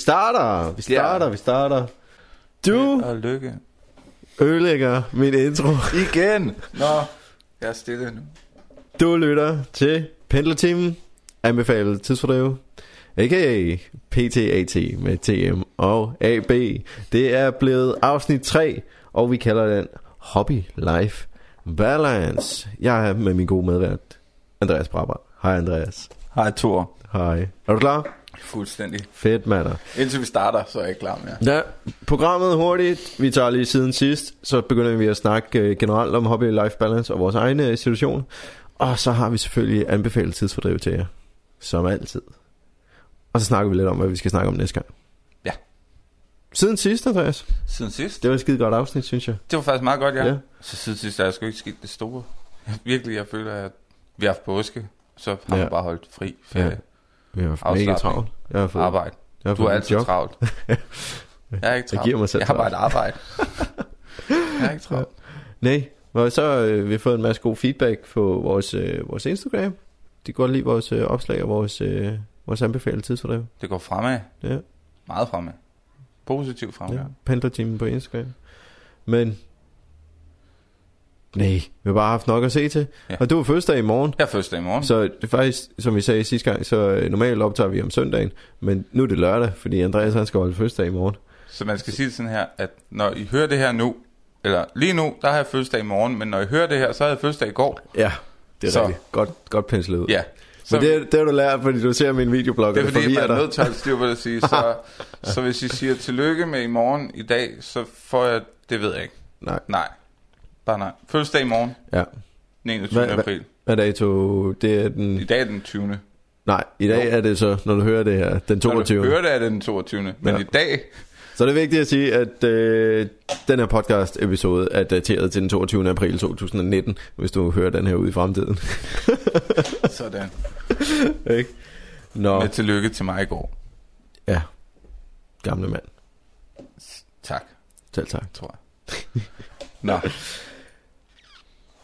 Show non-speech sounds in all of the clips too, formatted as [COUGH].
starter, vi starter, vi starter. Du Og lykke. ødelægger min intro. [LAUGHS] Igen! Nå, jeg er stille nu. Du lytter til Pendlertimen, anbefalet tidsfordriv, a.k.a. PTAT med TM og AB. Det er blevet afsnit 3, og vi kalder den Hobby Life Balance. Jeg er med min gode medvært, Andreas Brabber. Hej Andreas. Hej Thor. Hej. Er du klar? Fuldstændig. Fedt, mander. Indtil vi starter, så er jeg klar mere. Ja, programmet hurtigt. Vi tager lige siden sidst, så begynder vi at snakke øh, generelt om hobby life balance og vores egen øh, situation. Og så har vi selvfølgelig anbefalet tidsfordriv til jer, som altid. Og så snakker vi lidt om, hvad vi skal snakke om næste gang. Ja. Siden sidst, Andreas. Siden sidst. Det var et skide godt afsnit, synes jeg. Det var faktisk meget godt, ja. Ja. ja. Så siden sidst er der sgu ikke sket det store. Virkelig, jeg føler, at vi har haft påske. Så har Ja. man bare holdt fri ferie. Vi har mega travlt. Jeg har fået, Arbejde. jeg har Du er altid job. travlt. [LAUGHS] Jeg er ikke Jeg travlt. giver mig selv Jeg har bare et arbejde. jeg er ikke travlt. Nej, og så øh, vi har fået en masse god feedback på vores, øh, vores Instagram. De godt lide vores øh, opslag og vores, øh, vores anbefalede tidsfordriv. Det går fremad. Ja. Meget fremad. Positivt fremad. Ja, pendlertimen på Instagram. Men, nej, vi har bare haft nok at se til. Ja. Og du er fødselsdag i morgen. Jeg er første dag i morgen. Så det er faktisk, som vi sagde sidste gang, så øh, normalt optager vi om søndagen. Men nu er det lørdag, fordi Andreas han skal holde fødselsdag i morgen. Så man skal sige det sådan her, at når I hører det her nu, eller lige nu, der har jeg fødselsdag i morgen, men når I hører det her, så har jeg fødselsdag i går. Ja, det er Så. rigtigt. Godt, godt penslet ud. Ja. Så Men det, det har du lært, fordi du ser min videoblog, og det er det fordi, man er nødt til at holde styr på det at sige. [LAUGHS] Så, så hvis I siger tillykke med i morgen i dag, så får jeg, det ved jeg ikke. Nej, Nej. Bare nej. Fødselsdag i morgen, ja. den 21. Hvad- hvad- april. Hvad dato? Det er den... I dag er den 20. Nej, i dag Jo. er det så, når du hører det her, den 22. Når du hører det, er det den 22. Men Ja. i dag, Så det er vigtigt at sige, at øh, den her podcast episode er dateret til den 22. april 2019, hvis du hører den her ud i fremtiden. [LAUGHS] sådan. Ikke? Nå, Med tillykke til mig i går. ja. Gamle mand. Tak, Selv tak. tror jeg. Nå, [LAUGHS]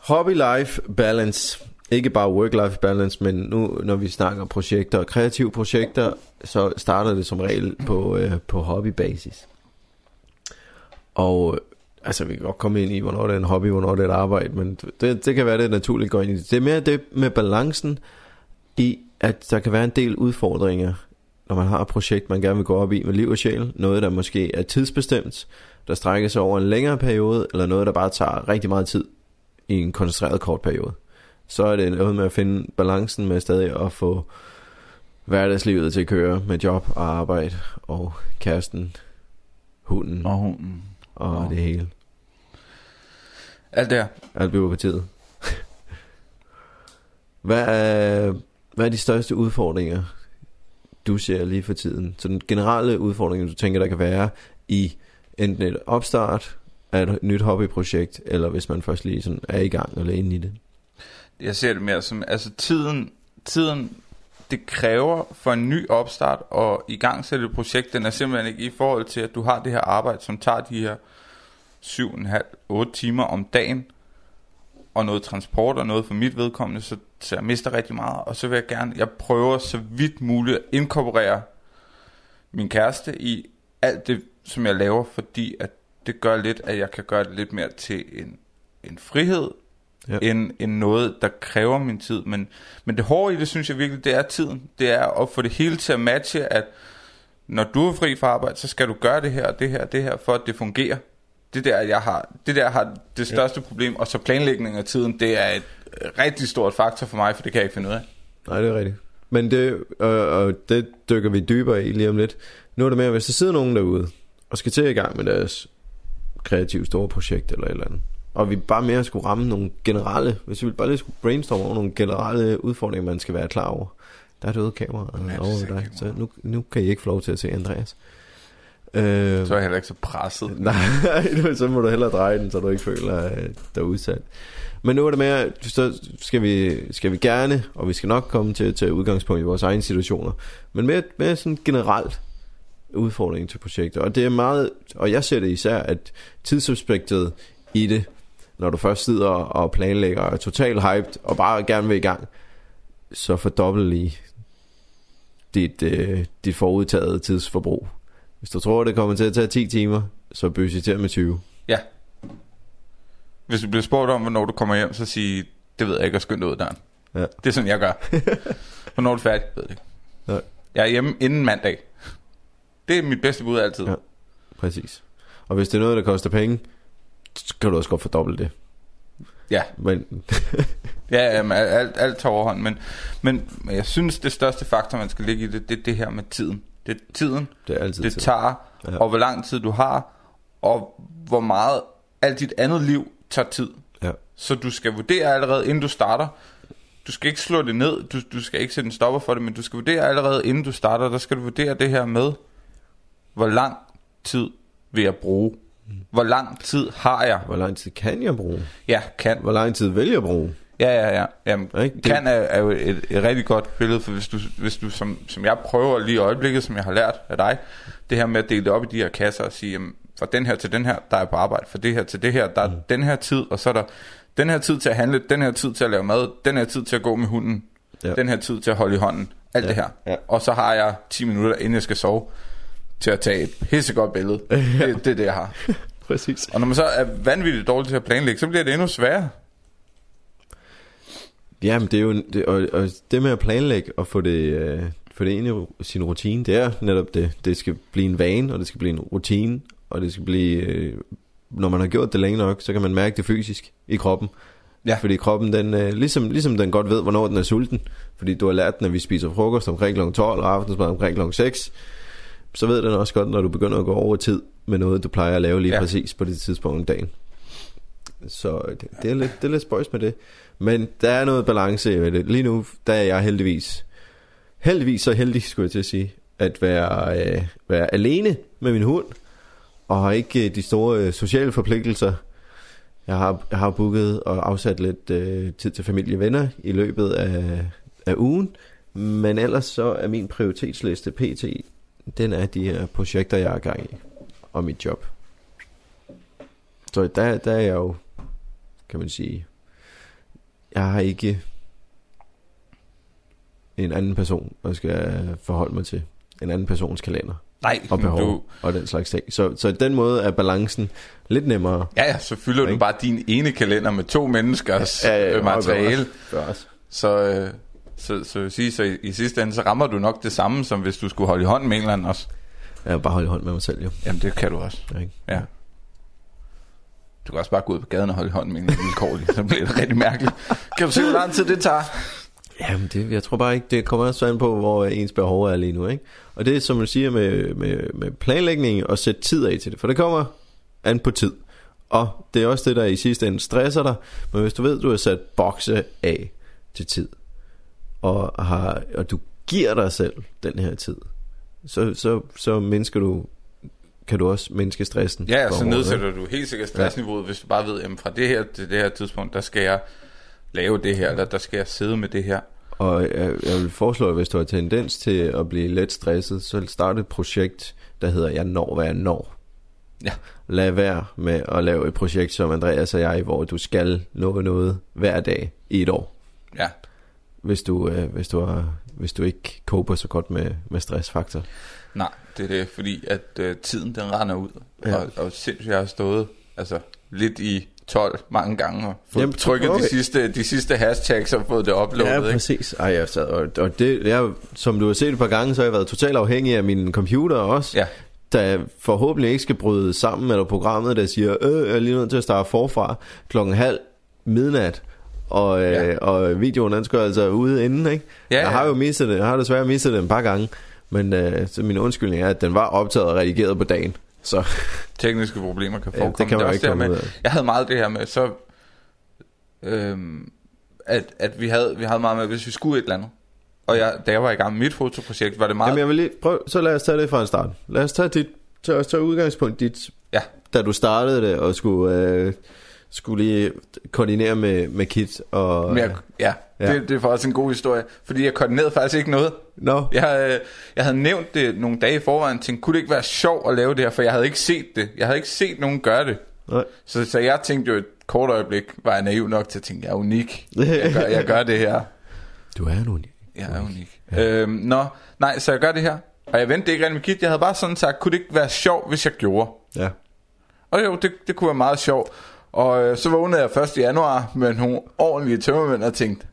Hobby life balance. Ikke bare work-life balance, men nu når vi snakker projekter og kreative projekter, så starter det som regel på, øh, på hobbybasis. Og øh, altså vi kan godt komme ind i, hvornår det er en hobby, hvornår det er et arbejde, men det, det kan være, det naturligt går ind i det. Det er mere det med balancen i, at der kan være en del udfordringer, når man har et projekt, man gerne vil gå op i med liv og sjæl. Noget, der måske er tidsbestemt, der strækker sig over en længere periode, eller noget, der bare tager rigtig meget tid i en koncentreret kort periode. Så er det noget med at finde balancen med stadig at få hverdagslivet til at køre med job og arbejde og kæresten, hunden og hunden. og og- det hele. Alt det her. Alt byråkratiet. hvad, er, hvad er de største udfordringer, du ser lige for tiden? Så den generelle udfordring, du tænker, der kan være i enten et opstart af et nyt hobbyprojekt, eller hvis man først lige sådan er i gang eller inde i det. Jeg ser det mere som, altså tiden, tiden det kræver for en ny opstart og i gang sætte et projekt, den er simpelthen ikke i forhold til, at du har det her arbejde, som tager de her 7,5-8 timer om dagen, og noget transport og noget for mit vedkommende, så, så jeg mister rigtig meget, og så vil jeg gerne, jeg prøver så vidt muligt at inkorporere min kæreste i alt det, som jeg laver, fordi at det gør lidt, at jeg kan gøre det lidt mere til en, en frihed, Ja. end, end noget, der kræver min tid. Men, men det hårde i det, synes jeg virkelig, det er tiden. Det er at få det hele til at matche, at når du er fri fra arbejde, så skal du gøre det her, det her, det her, for at det fungerer. Det der, jeg har, det der har det største ja. problem, og så planlægning af tiden, det er et øh, rigtig stort faktor for mig, for det kan jeg ikke finde ud af. Nej, det er rigtigt. Men det, og, og det dykker vi dybere i lige om lidt. Nu er det mere, hvis der sidder nogen derude, og skal til i gang med deres kreative store projekt eller et eller andet, og vi bare mere skulle ramme nogle generelle, hvis vi bare lige skulle brainstorme over nogle generelle udfordringer, man skal være klar over. Der er det ude kamera Ja, det over dig, så nu, nu kan I ikke få lov til at se Andreas. Øh, Så er jeg heller ikke så presset. [LAUGHS] Nej, så må du hellere dreje den, så du ikke føler, at du er udsat. Men nu er det mere, så skal vi, skal vi gerne, og vi skal nok komme til at tage udgangspunkt i vores egne situationer, men mere, mere sådan generelt udfordring til projekter. Og det er meget, og jeg ser det især, at tidsaspektet i det, når du først sidder og planlægger og er totalt hyped, og bare gerne vil i gang, så fordobbel lige dit, øh, dit forudtaget tidsforbrug. Hvis du tror, det kommer til at tage 10 timer, så budgeter med 20. Ja. Hvis du bliver spurgt om, hvornår du kommer hjem, så sig, det ved jeg ikke, og skynd dig ud døren. Ja. Det er sådan, jeg gør. [LAUGHS] hvornår er du færdig? Ved det ikke. Nej. Jeg er hjemme inden mandag. Det er mit bedste bud altid. Ja. Præcis. Og hvis det er noget, der koster penge, så kan du også godt fordoble det. Ja, Men [LAUGHS] ja jamen, alt, alt tager overhånd. Men, men jeg synes, det største faktor, man skal ligge i det, det er det her med tiden. Det er tiden, det er altid det tid. tager, Ja. og hvor lang tid du har, og hvor meget alt dit andet liv tager tid. Ja. Så du skal vurdere allerede, inden du starter. Du skal ikke slå det ned, du, du skal ikke sætte en stopper for det, men du skal vurdere allerede, inden du starter, der skal du vurdere det her med, hvor lang tid vil jeg bruge? Hvor lang tid har jeg? Hvor lang tid kan jeg bruge? Ja, kan. Hvor lang tid vil jeg bruge? Ja, ja, ja. Jamen? Det- kan er, er jo et, et rigtig godt billede, for hvis du, hvis du som, som jeg prøver lige i øjeblikket, som jeg har lært af dig, det her med at dele det op i de her kasser og sige, jamen, fra den her til den her, der er på arbejde, fra det her til det her, der er mm. den her tid, og så er der den her tid til at handle, den her tid til at lave mad, den her tid til at gå med hunden, ja. den her tid til at holde i hånden, alt Ja, det her. ja. Og så har jeg 10 minutter, inden jeg skal sove, til at tage et pissegodt billede. [LAUGHS] det, det er det, jeg har. [LAUGHS] Præcis. Og når man så er vanvittigt dårlig til at planlægge, så bliver det endnu sværere. Jamen, det er jo det, og, og det med at planlægge og få det, øh, få det ind i sin rutine, det er netop det. Det skal blive en vane, og det skal blive en rutine, og det skal blive, øh, når man har gjort det længe nok, så kan man mærke det fysisk i kroppen. Ja. Fordi kroppen, den, øh, ligesom, ligesom den godt ved, hvornår den er sulten, fordi du har lært den, at vi spiser frokost omkring kl. 12 og aftensmad omkring kl. 6, så ved den også godt, når du begynder at gå over tid med noget, du plejer at lave lige ja. Præcis på det tidspunkt om dagen. Så det, det, er lidt, det er lidt spøjs med det. Men der er noget balance ved det. Lige nu, der er jeg heldigvis, heldigvis så heldig, skulle jeg til at sige, at være, øh, være alene med min hund, og har ikke øh, de store øh, sociale forpligtelser. Jeg har, jeg har booket og afsat lidt øh, tid til familie og venner i løbet af, af ugen, men ellers så er min prioritetsliste pt. Den er de her projekter, jeg er gang i, og mit job. Så der, der er jeg jo, kan man sige, jeg har ikke en anden person, jeg skal forholde mig til. En anden persons kalender Nej, og behov du, og den slags ting. Så, så den måde er balancen lidt nemmere. Ja, ja, så fylder du Ikke? bare din ene kalender med to menneskers ja, ja, materiale. Bevares. Så, øh, så, så, vil sige, så i, i sidste ende, så rammer du nok det samme, som hvis du skulle holde i hånden med en eller anden også. Jeg vil bare holde i hånd med mig selv, jo. Jamen, det kan du også. Ikke? Ja. Du kan også bare gå ud på gaden og holde i hånden med en vilkårlig. [LAUGHS] Så bliver det rigtig mærkeligt. Kan du se, hvor lang tid det tager? Jamen, det, jeg tror bare ikke, det kommer også an på, hvor ens behov er lige nu, ikke? Og det er, som man siger med, med, med planlægning, og sætte tid af til det, for det kommer an på tid. Og det er også det, der i sidste ende stresser dig, men hvis du ved, du har sat bokse af til tid, og, har, og du giver dig selv den her tid, så, så, så mindsker du, kan du også mindske stressen. Ja, så nedsætter du helt sikkert stressniveauet, hvis du bare ved, at fra det her til det her tidspunkt, der skal jeg lave det her, eller der skal jeg sidde med det her. Og jeg, jeg vil foreslå, at hvis du har tendens til at blive let stresset, så start et projekt, der hedder Jeg når, hvad jeg når. Ja. Lad være med at lave et projekt som Andreas og jeg, hvor du skal nå noget hver dag i et år. Ja, Hvis du, øh, hvis du, har, hvis du ikke koper så godt med, med stressfaktor. nej, det er det, fordi at øh, tiden den render ud, Ja. og, og sindssygt, jeg har stået altså, lidt i 12 mange gange, og fået Jamen, trykket okay. de, sidste, de sidste hashtags, og fået det uploadet. Ja, ikke? præcis. Ej, jeg sad, og, og det, jeg, som du har set et par gange, så har jeg været totalt afhængig af min computer også. Ja. der forhåbentlig ikke skal bryde sammen, eller programmet, der siger, øh, jeg er lige nødt til at starte forfra klokken halv midnat, og, øh, Ja. og videoen den skal altså ude inden, ikke? Ja, jeg har ja. jo mistet det, jeg har desværre mistet det en par gange, men øh, så min undskyldning er, at den var optaget og redigeret på dagen, så tekniske problemer kan Ja, forekomme. det kan man ikke det her komme med. Jeg havde meget det her med, så, øhm, at, at vi, havde, vi havde meget med, hvis vi skulle et eller andet. Og jeg, da jeg var i gang med mit fotoprojekt, var det meget... Jamen, jeg vil lige prøv, så lad os tage det fra en start. Lad os tage dit, tage, os tage udgangspunkt dit, Ja. da du startede det, og skulle, øh, skulle lige koordinere med, med Kit, og... Men jeg, ja, Ja. Det, det er faktisk en god historie, fordi jeg koordinerede faktisk ikke noget. Nå, Jeg, øh, jeg havde nævnt det nogle dage i forvejen, tænkte, kunne det ikke være sjovt at lave det her, for jeg havde ikke set det. Jeg havde ikke set nogen gøre det. nej. Så, så jeg tænkte jo et kort øjeblik, var jeg naiv nok til at tænke, jeg er unik. Jeg gør, jeg gør det her. Du er en unik. Jeg er unik. Øhm, nå, nej, så jeg gør det her. Og jeg vendte ikke rigtig med Kit. Jeg havde bare sådan sagt, kunne det ikke være sjovt, hvis jeg gjorde? Ja. Og jo, det, det kunne være meget sjovt. Og øh, så vågnede jeg 1. januar med nogle ordentlige tømmermænd og tænkte,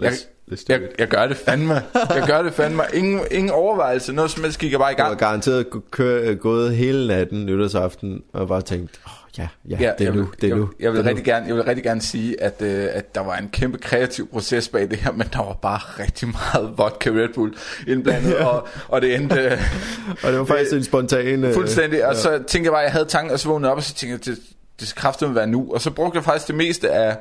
jeg, Let's, jeg, jeg gør det fandme. Jeg gør det fandme. Ingen, ingen overvejelse. Noget som helst gik jeg bare i Jeg var gang. garanteret gå- køre, gået hele natten nytårsaften og bare tænkt, oh, ja, ja, ja, det er jeg nu, vil, det er jeg, nu. Jeg vil, det rigtig gerne, jeg vil rigtig gerne sige, at, øh, at der var en kæmpe kreativ proces bag det her, men der var bare rigtig meget vodka Red Bull indblandet, ja. og, og det endte øh, nu. Og det var faktisk en spontan... øh, fuldstændig. Og så tænkte jeg bare, at jeg havde tanken, og så vågnede op, og så tænkte jeg, det, det skal kraftigt være nu. Og så brugte jeg faktisk det meste af,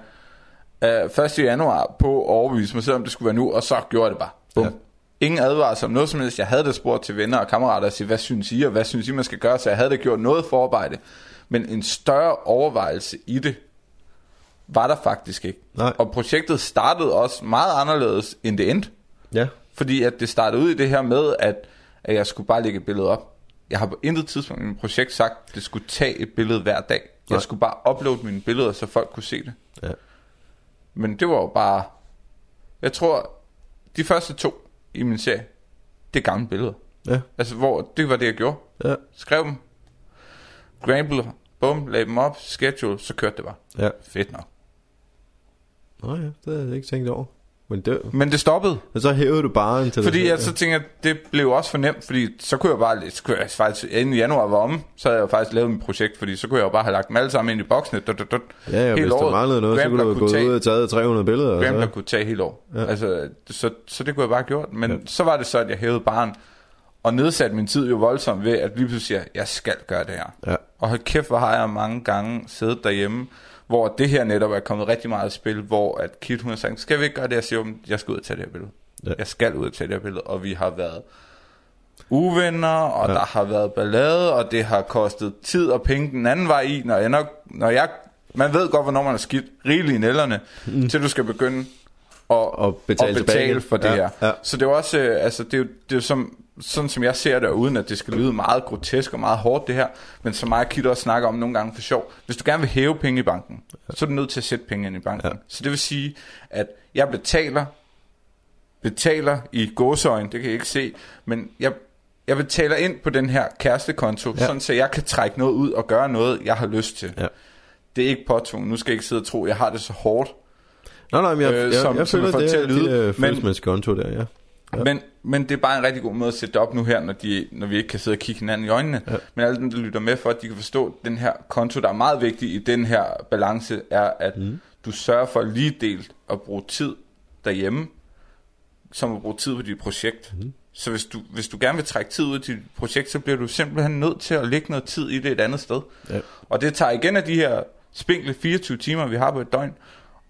af 1. januar på at overbevise mig selv, om det skulle være nu, og så gjorde jeg det bare. Bum. Ja. Ingen advarsel om noget som helst. Jeg havde det spurgt til venner og kammerater og sige, hvad synes I, og hvad synes I, man skal gøre? Så jeg havde da gjort noget forarbejde. Men en større overvejelse i det, var der faktisk ikke. Nej. Og projektet startede også meget anderledes, end det endte. Ja, Fordi at det startede ud i det her med, at, at jeg skulle bare lægge et billede op. Jeg har på intet tidspunkt i mit projekt sagt, at det skulle tage et billede hver dag. Jeg Nej. skulle bare uploade mine billeder, så folk kunne se det. ja. Men det var jo bare... Jeg tror, de første to i min serie, det er gamle billeder. Ja, Altså, hvor det var det, jeg gjorde. ja, Skrev dem. Gramble, bum, lagde dem op, schedule, så kørte det bare. ja. Fedt nok. Nå ja, det havde jeg ikke tænkt over. Men det, Men det stoppede. og så hævede du bare en telefon. Fordi jeg så tænkte, at det blev også for nemt, fordi så kunne jeg bare, så kunne jeg faktisk, inden januar var om, så havde jeg jo faktisk lavet mit projekt, fordi så kunne jeg jo bare have lagt dem alle sammen ind i boksene, dut, dut, dut, Ja, ja, hele hvis der året. manglede noget, så Grambler kunne du kunne gå tage- ud og taget 300 billeder. Og Grambler så. kunne tage hele år. Ja. Altså, så, så det kunne jeg bare have gjort. Men ja. så var det så, at jeg hævede barn og nedsatte min tid jo voldsomt ved, at lige pludselig siger, jeg skal gøre det her. Ja, Og hold kæft, hvor har jeg mange gange siddet derhjemme, hvor det her netop er kommet rigtig meget i spil, hvor at Kit hun har sagt, skal vi ikke gøre det? Jeg siger, "Jo, men jeg skal ud og tage det her billede. Ja. Jeg skal ud og tage det her billede. Og vi har været uvenner, og Ja. der har været ballade, og det har kostet tid og penge den anden vej i, når jeg nok, når jeg, man ved godt, hvornår man er skidt rigeligt i nælderne, mm. til du skal begynde at, Og betale at betale for det Ja, her. ja. Så det er jo også, øh, altså det er jo, det er jo som, sådan som jeg ser det, og uden at det skal lyde meget grotesk og meget hårdt det her, men som mig og snakker om nogle gange for sjov. Hvis du gerne vil hæve penge i banken, så er du nødt til at sætte penge ind i banken. Ja. Så det vil sige, at jeg betaler, betaler i gåsøjne, det kan jeg ikke se, men jeg, jeg betaler ind på den her kærestekonto, Ja. sådan så jeg kan trække noget ud og gøre noget, jeg har lyst til. ja. Det er ikke påtvunget. Nu skal jeg ikke sidde og tro, at jeg har det så hårdt. Nå, nej, men jeg, Øh, jeg, som- jeg som føler, jeg det til er at lyde, men- følelseskonto der, ja. Ja. Men, men det er bare en rigtig god måde at sætte det op nu her, når, de, når vi ikke kan sidde og kigge hinanden i øjnene. Ja. Men alle dem, der lytter med for, at de kan forstå, at den her konto, der er meget vigtig i den her balance, er, at mm. du sørger for lige delt at bruge tid derhjemme, som at bruge tid på dit projekt. Mm. Så hvis du, hvis du gerne vil trække tid ud af dit projekt, så bliver du simpelthen nødt til at lægge noget tid i det et andet sted. Ja. Og det tager igen af de her spinkle 24 timer, vi har på et døgn,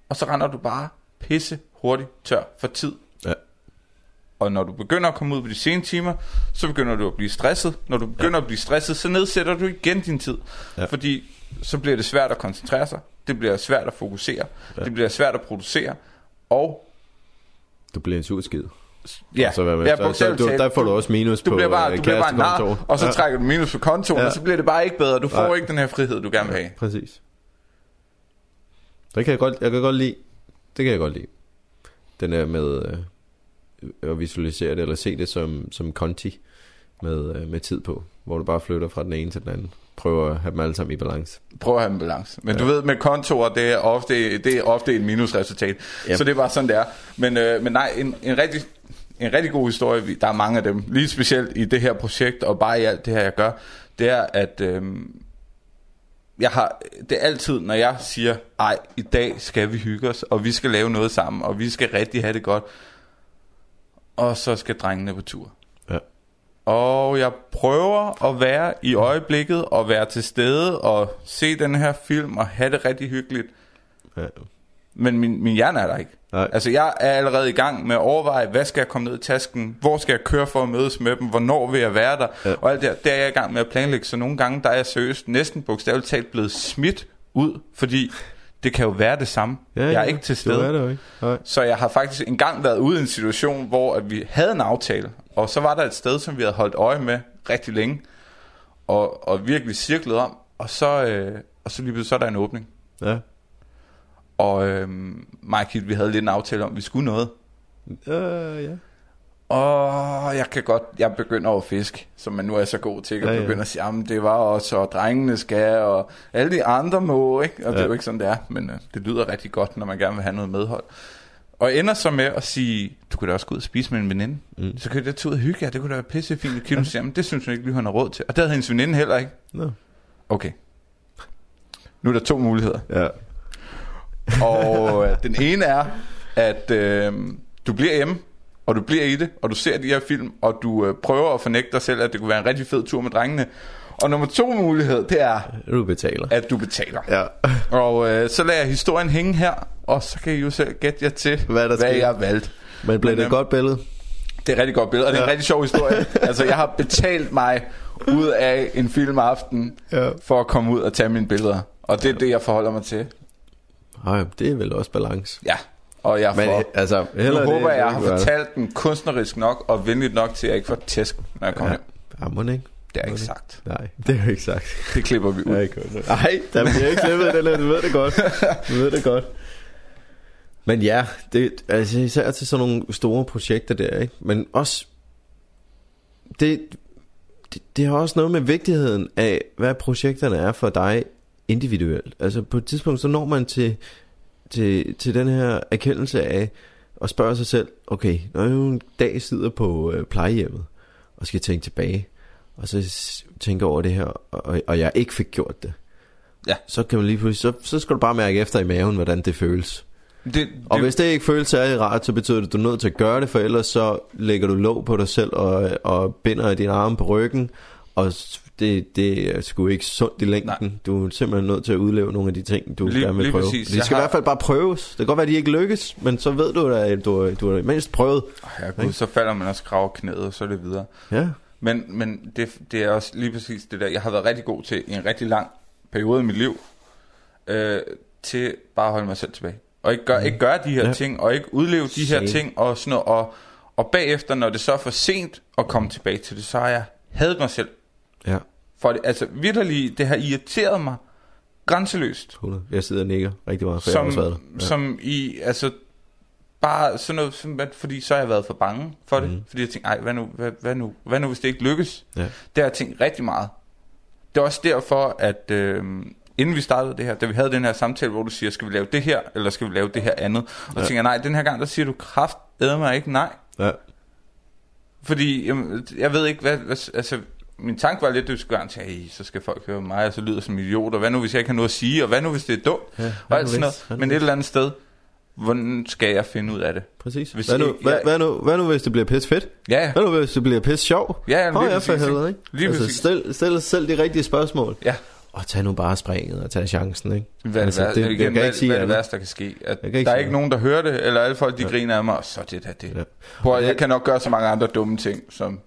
og så render du bare pisse hurtigt tør for tid. Ja. Og når du begynder at komme ud på de sene timer, så begynder du at blive stresset. Når du begynder ja. at blive stresset, så nedsætter du igen din tid. Ja. Ja. Fordi så bliver det svært at koncentrere sig. Det bliver svært at fokusere. Ja. Ja. Det bliver svært at producere. Og Du bliver en sur skid. ja, så, hvad med, ja, så, du, der får du også minus du på bliver bare, øh, du bliver bare en nar, og så ja. trækker du minus på kontoen, Ja. og så bliver det bare ikke bedre. Du får Nej. ikke den her frihed, du gerne vil have. Præcis. Det kan jeg godt, jeg kan godt lide. Det kan jeg godt lide. Den er med øh, at visualisere det, eller se det som, som konti med, øh, med tid på, hvor du bare flytter fra den ene til den anden. Prøver at have dem alle sammen i balance. Prøv at have en balance. Men ja. du ved, med kontorer, det er ofte, det er ofte et minusresultat. Yep. Så det er bare sådan, det er. Men, øh, men nej, en, en, rigtig, en rigtig god historie, der er mange af dem, lige specielt i det her projekt, og bare i alt det her, jeg gør, det er, at øh, jeg har, det er altid, når jeg siger, ej, i dag skal vi hygge os, og vi skal lave noget sammen, og vi skal rigtig have det godt, og så skal drengene på tur. Ja. Og jeg prøver at være i øjeblikket og være til stede og se den her film og have det rigtig hyggeligt. ja. Men min, min hjerne er der ikke. Nej. Altså jeg er allerede i gang med at overveje, hvad skal jeg komme ned i tasken? Hvor skal jeg køre for at mødes med dem? Hvornår vil jeg være der? Ja. Og alt det, det er jeg i gang med at planlægge. Så nogle gange der er jeg seriøst næsten bogstaveligt talt blevet smidt ud, fordi det kan jo være det samme. Ja, jeg er ja. ikke til stede. er der jo ikke. Nej. Så jeg har faktisk engang været ude i en situation, hvor at vi havde en aftale, og så var der et sted, som vi havde holdt øje med rigtig længe, og, og virkelig cirklet om, og så, øh, og så lige pludselig så er der en åbning. Ja. Og øh, Mike, vi havde lidt en aftale om, at vi skulle noget. Øh, ja. Åh, jeg kan godt, jeg begynder at fisk, som man nu er så god til, at Ja, ja, ja. ja. begynde at sige, jamen det var også, og drengene skal, og alle de andre må, ikke? Og det Ja. er jo ikke sådan, det er, men uh, det lyder rigtig godt, når man gerne vil have noget medhold. Og ender så med at sige, du kan da også gå ud og spise med en veninde. Mm. Så kan da tage ud og hygge jer, det kunne da være pissefint. Og Kim siger, jamen det synes hun ikke, lige hun har råd til. Og det havde hendes veninde heller ikke. Nå. Okay. Nu er der to muligheder. Ja. Og øh, den ene er, at øh, du bliver hjemme, og du bliver i det, og du ser de her film, og du øh, prøver at fornægte dig selv, at det kunne være en rigtig fed tur med drengene. Og nummer to mulighed, det er, Du betaler. at du betaler. Ja. [LAUGHS] Og øh, så lader jeg historien hænge her, og så kan I jo selv gætte jer til, Hvad der hvad jeg har valgt. Men blev Men, det et øhm, godt billede? Det er et rigtig godt billede, og det er en Ja. rigtig sjov historie. [LAUGHS] altså, jeg har betalt mig ud af en filmaften, Ja. for at komme ud og tage mine billeder. Og det er det, jeg forholder mig til. Nej, det er vel også balance. Ja, og jeg Men får... altså, Nu håber det, jeg, jeg har det. fortalt den kunstnerisk nok og venligt nok til, at jeg ikke får tæsk, når jeg kommer Ja. hjem. Ja, må ikke. Det er ikke sagt. Nej, det er ikke sagt. Det klipper vi [LAUGHS] ud. Nej, der bliver ikke klippet den her, du ved det godt. Du ved det godt. Men ja, det, altså især til sådan nogle store projekter der, ikke? Men også, det, det, det har også noget med vigtigheden af, hvad projekterne er for dig individuelt. Altså på et tidspunkt, så når man til, til, til den her erkendelse af, at spørge sig selv, okay, når jeg en dag sidder på øh, plejehjemmet, og skal tænke tilbage, og så s- tænke over det her, og, og jeg ikke fik gjort det, Ja. så kan man lige pludselig, så, så skal du bare mærke efter i maven, hvordan det føles. Det, det, Og hvis det ikke føles særlig rart, så betyder det, at du er nødt til at gøre det, for ellers så lægger du låg på dig selv og, og binder dine arme på ryggen, og det, det er sgu ikke sundt i længden. Nej. Du er simpelthen nødt til at udleve nogle af de ting, du Lige- gerne vil lige prøve. præcis. De skal har- i hvert fald bare prøves. Det kan godt være, at de ikke lykkes, men så ved du at du, du har mindst prøvet. ja, gud, så falder man også krav knæet, og så er det videre. Ja, Men, men det, det er også lige præcis det der, jeg har været rigtig god til i en rigtig lang periode i mit liv, øh, til bare at holde mig selv tilbage. Og ikke gøre, ikke gøre de her Ja. ting, og ikke udleve de her Same. ting, og sådan noget, og, og bagefter, når det så er for sent at komme tilbage til det, så har jeg hadet mig selv. Ja. For det, altså vidderligt, det har irriteret mig grænseløst. 100. Jeg sidder og nikker rigtig meget, for jeg har også Som, som i, altså, bare sådan noget, som, at- fordi så har jeg været for bange for det. Mm. Fordi jeg tænkte, ej, hvad nu, hvad, hvad, nu, hvad nu, hvis det ikke lykkes? Ja. Det har jeg tænkt rigtig meget. Det er også derfor, at øh, inden vi startede det her, da vi havde den her samtale, hvor du siger, skal vi lave det her, eller skal vi lave det her andet? Og Ja. ja. tænker nej, den her gang, der siger du kraft, æder mig ikke, nej. Ja. Fordi, jamen, jeg ved ikke, hvad, hvad altså, min tanke var lidt, at du skulle gerne sige, "Ej, så skal folk høre mig, og så lyder jeg som idiot, og hvad nu, hvis jeg ikke har noget at sige, og hvad nu, hvis det er dumt, Ja, og alt sådan noget. Men et eller andet sted, hvordan skal jeg finde ud af det? Præcis. Hvis Hvad nu, ikke- hvad, jeg- hvad, nu, hvad nu, hvis det bliver pisse fedt? Ja, ja. Hvad nu, hvis det bliver pisse sjov? Ja, lige ja, for præcis, helvede, ikke? Lige altså, præcis. stil, stil selv de rigtige spørgsmål. Ja. Og tag nu bare springet og tag chancen, ikke? Hvad det, Altså, det- det, jeg igen, hvad, sige hvad er det værste, der kan ske? At kan der ikke er ikke nogen, der hører det, eller alle folk, de ja. griner af mig, og så det der det. Ja. Prøv, jeg kan nok gøre så mange andre dumme ting, som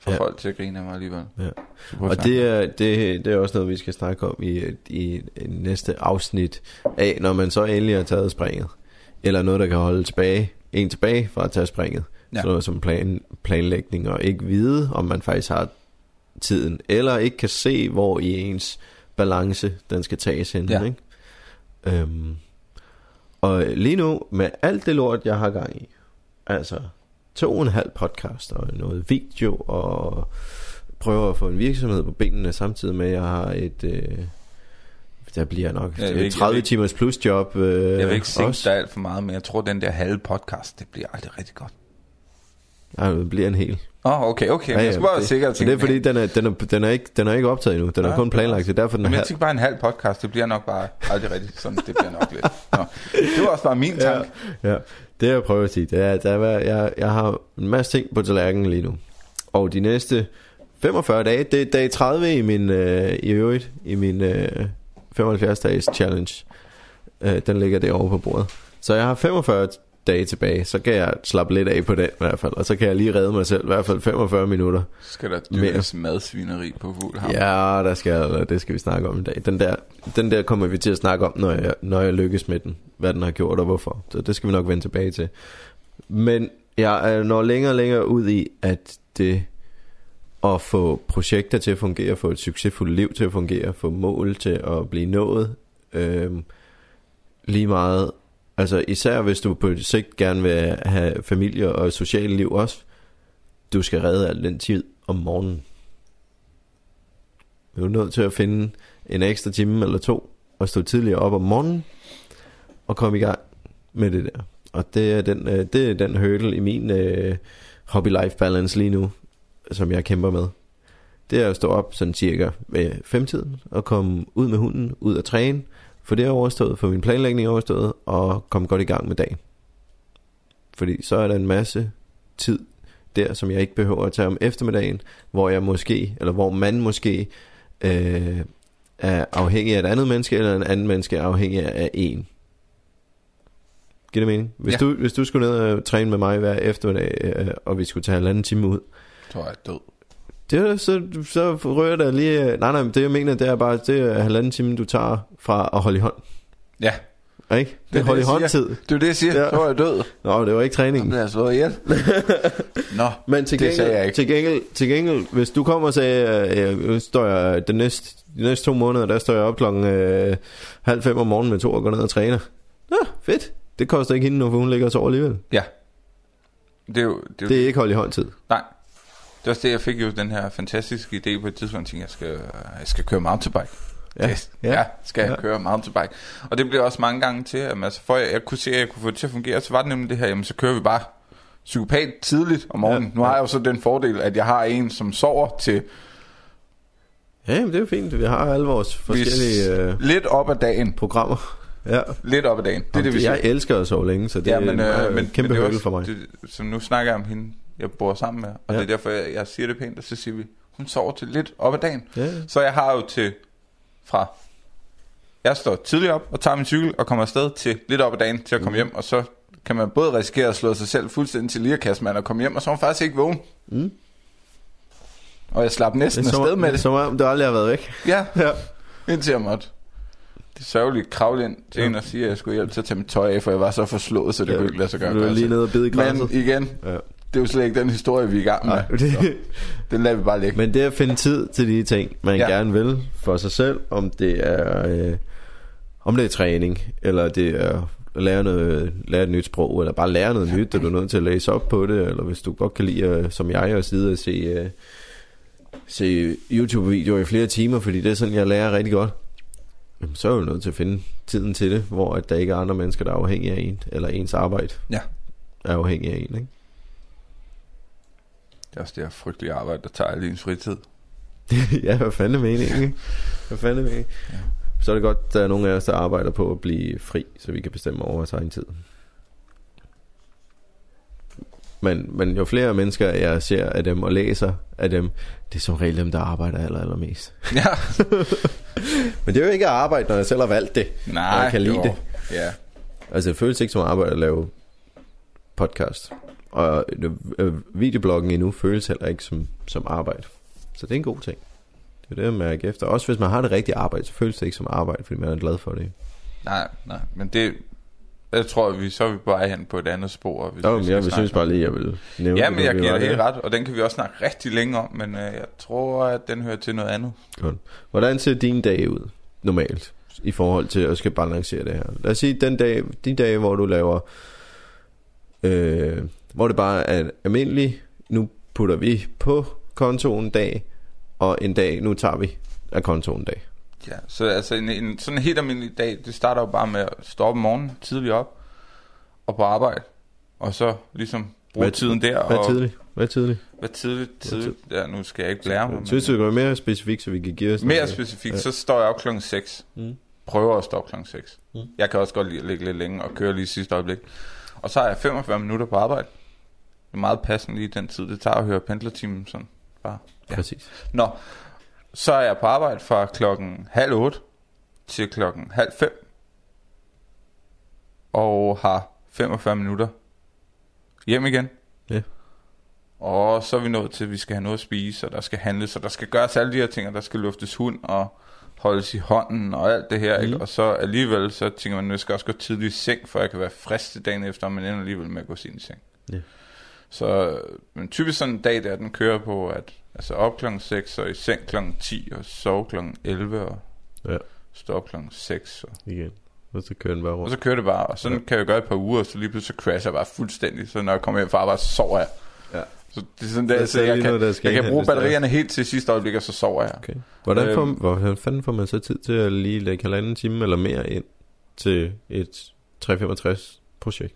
får Ja. folk til at grine af mig alligevel. Ja. Og det er, det, det er også noget, vi skal snakke om i, i, næste afsnit af, når man så endelig har taget springet. Eller noget, der kan holde tilbage, en tilbage fra at tage springet. Ja. Sådan noget som plan, planlægning, og ikke vide, om man faktisk har tiden, eller ikke kan se, hvor i ens balance, den skal tages hen. Ja. Ikke? Øhm, og lige nu, med alt det lort, jeg har gang i, altså to og en halv podcast og noget video, og prøver at få en virksomhed på benene, samtidig med, at jeg har et... Øh, der bliver nok Jeg ikke- jeg 30 vil ikke- timers plus job. Øh, Jeg vil ikke sænke dig alt for meget, men jeg tror, den der halve podcast, det bliver aldrig rigtig godt. Nej, det bliver en hel. Åh, oh, okay, okay. Ja, jeg skal bare det, sikker. men det er fordi, den er, den, er, den, er ikke, den er ikke optaget endnu. Den er Ja, kun planlagt, det er derfor, den er Men jeg tænker bare en halv podcast, det bliver nok bare aldrig rigtigt sådan. Det bliver nok lidt. Nå. Det var også bare min Ja, tanke. ja, det jeg prøver at sige, det er, der jeg, jeg har en masse ting på tallerkenen lige nu. Og de næste 45 dage, det er dag 30 i min, øh, i øvrigt, i min øh, 75 dages challenge. Øh, den ligger derovre på bordet. Så jeg har 45 dage tilbage, så kan jeg slappe lidt af på den i hvert fald. Og så kan jeg lige redde mig selv, i hvert fald 45 minutter. Så skal der dyrkes madsvineri på fuld hammer. Ja, der skal, det skal vi snakke om i dag. Den der, den der kommer vi til at snakke om, når jeg, når jeg lykkes med den. Hvad den har gjort og hvorfor. Så det skal vi nok vende tilbage til. Men jeg når længere og længere ud i, at det at få projekter til at fungere, få et succesfuldt liv til at fungere, få mål til at blive nået, øhm, lige meget, altså især hvis du på sigt gerne vil have familie og socialt liv også, du skal redde al den tid om morgenen. Du er nødt til at finde en ekstra time eller to, og stå tidligere op om morgenen, og komme i gang med det der. Og det er den, øh, det er den hurdle i min øh, hobby-life balance lige nu, som jeg kæmper med. Det er at stå op sådan cirka ved femtiden, og komme ud med hunden, ud at træne, for det er overstået, for min planlægning er overstået, og komme godt i gang med dagen. Fordi så er der en masse tid der, som jeg ikke behøver at tage om eftermiddagen, hvor jeg måske, eller hvor man måske øh, er afhængig af et andet menneske, eller en anden menneske er afhængig af en. Giver det mening? Hvis, Ja. du, hvis du skulle ned og træne med mig hver eftermiddag, øh, og vi skulle tage en anden time ud, jeg er død. Det er, så, så rører der lige... Nej, nej, men det jeg mener, det er bare, det er halvanden time, du tager fra at holde i hånd. Ja, Ikke? Det, Det er er hold i det, jeg hånd siger. tid. det er det, jeg siger. Ja. Så er jeg død. Nå, det var ikke Så træningen. bliver jeg slået ihjel. [LAUGHS] Nå, Men til Det gengæld, sagde jeg ikke. til gengæld, til gengæld, hvis du kommer og sagde, øh, står jeg den næste, de næste to måneder, der står jeg op klokken øh, halv fem om morgenen med to og går ned og træner. Ja, fedt. Det koster ikke hende noget, for hun ligger og sover alligevel. ja. Det er jo... Det er jo Det er ikke hold i hånd tid. Nej. Det er også det, jeg fik jo den her fantastiske idé på et tidspunkt, jeg tænkte, jeg skal, jeg skal køre mountainbike. Ja, Yes. ja. ja. skal jeg Ja. køre mountainbike. Og det blev også mange gange til, at altså, for jeg, jeg kunne se, at jeg kunne få det til at fungere, så var det nemlig det her, jamen så kører vi bare psykopat tidligt om morgenen. Ja, nu har jeg jo så den fordel, at jeg har en, som sover til Ja, men det er jo fint. Vi har alle vores forskellige øh, lidt op ad dagen. programmer. Ja. Lidt op ad dagen. Det er det, vi siger. jeg elsker at sove længe, så det ja, men, er øh, en men, kæmpe men det også, for mig. Det, så nu snakker jeg om hende, jeg bor sammen med. Og Ja. det er derfor, jeg, jeg siger det pænt, og så siger vi, hun sover til lidt op ad dagen. Ja. Så jeg har jo til fra jeg står tidligt op og tager min cykel og kommer afsted til lidt op ad dagen til at Mm. komme hjem, og så kan man både risikere at slå sig selv fuldstændig til lirakassemand og komme hjem, og så er man faktisk ikke vågen. Mm. Og jeg slap næsten er afsted som, med det. Som om du aldrig har været væk. Ja, Ja. indtil jeg måtte. Det sørgeligt kravle ind til Ja. en og sige, at jeg skulle hjælpe til at tage mit tøj af, for jeg var så forslået, så det Ja, kunne ikke lade sig gøre. Du gøre lige nede og bide i græsset. Men igen, Ja. Det er jo slet ikke den historie, vi er i gang med. Nej, det, Den lader vi bare ligge. Men det at finde tid til de ting, man ja. Gerne vil for sig selv, om det er øh, om det er træning, eller det er at lære, noget, lære et nyt sprog, eller bare lære noget nyt, og du er nødt til at læse op på det, eller hvis du godt kan lide, øh, som jeg, at sidde og se, øh, se YouTube-videoer i flere timer, fordi det er sådan, jeg lærer rigtig godt, jamen, så er du nødt til at finde tiden til det, hvor at der ikke er andre mennesker, der er afhængige af en, eller ens arbejde Ja. er afhængig af en, ikke? Det er også det her frygtelige arbejde, der tager al ens fritid. [LAUGHS] ja, hvad fanden er meningen, ikke? Hvad fanden er meningen? Ja. Ja. Så er det godt, at der er nogle af os, der arbejder på at blive fri, så vi kan bestemme over vores egen tid. Men, men jo flere mennesker jeg ser af dem og læser af dem, det er som regel dem, der arbejder aller, allermest. Ja. [LAUGHS] Men det er jo ikke at arbejde, når jeg selv har valgt det. Nej, jeg kan lide jo. det. Ja. Altså det føles ikke som arbejde at lave podcast. Og øh, videobloggen endnu føles heller ikke som, som arbejde. Så det er en god ting. Det er det, jeg mærker efter. Også hvis man har det rigtige arbejde, så føles det ikke som arbejde, fordi man er glad for det. Nej, nej, men det... Jeg tror, vi, så er vi på vej hen på et andet spor. Hvis Jo, vi jeg snakke synes bare lige, jeg vil nævne Ja, det, men jeg giver dig helt ret, og den kan vi også snakke rigtig længe om, men øh, jeg tror, at den hører til noget andet. Godt. Hvordan ser din dag ud normalt i forhold til at skal balancere det her? Lad os sige, den dag, de dage, hvor du laver, øh, hvor det bare er almindeligt, nu putter vi på kontoen en dag, og en dag, nu tager vi af kontoen en dag. Ja, så altså en, en sådan en helt almindelig dag, det starter jo bare med at stå op om morgenen, tidligt op, og på arbejde, og så ligesom bruge Hvad- tiden der, Hvad og tidligt? Hvad tidligt? hvad tidligt, tidligt, ja, nu skal jeg ikke lære mig, Synes du, det går mere specifikt, så vi kan give os mere specifikt, Ja. så står jeg op klokken 6, Mm. prøver at stå op klokken 6. Mm. Jeg kan også godt lide at ligge lidt længe og køre lige sidste øjeblik. Og så har jeg 45 minutter på arbejde. Det er meget passende lige den tid, det tager at høre pendlertimen sådan bare. Ja. Præcis. Nå, så er jeg på arbejde fra klokken halv otte til klokken halv fem. Og har 45 minutter hjem igen. Ja. Og så er vi nået til, at vi skal have noget at spise, og der skal handles, og der skal gøres alle de her ting, og der skal luftes hund, og holdes i hånden, og alt det her, mm. ikke? Og så alligevel, så tænker man, nu skal jeg også gå tidligt i seng, for jeg kan være frisk til dagen efter, men ender alligevel med at gå i seng. Ja. Så men typisk sådan en dag, der den kører på, at altså op klokken 6, og i seng klokken 10, og sove klokken 11, og Ja. stå op klokken 6. Og, Igen. Og så kører den bare og rundt. så kører det bare, og sådan Ja. kan jeg gøre et par uger, og så lige pludselig så crasher jeg bare fuldstændig. Så når jeg kommer hjem fra arbejde, så sover jeg. Ja. Så det er sådan, Så- der, så jeg, kan, noget, jeg kan bruge indhentes der. batterierne helt til sidste øjeblik, og så sover jeg. Okay. Hvordan, får, Øhm. hvordan fanden får man så tid til at lige lægge halvanden time eller mere ind til et 365 projekt?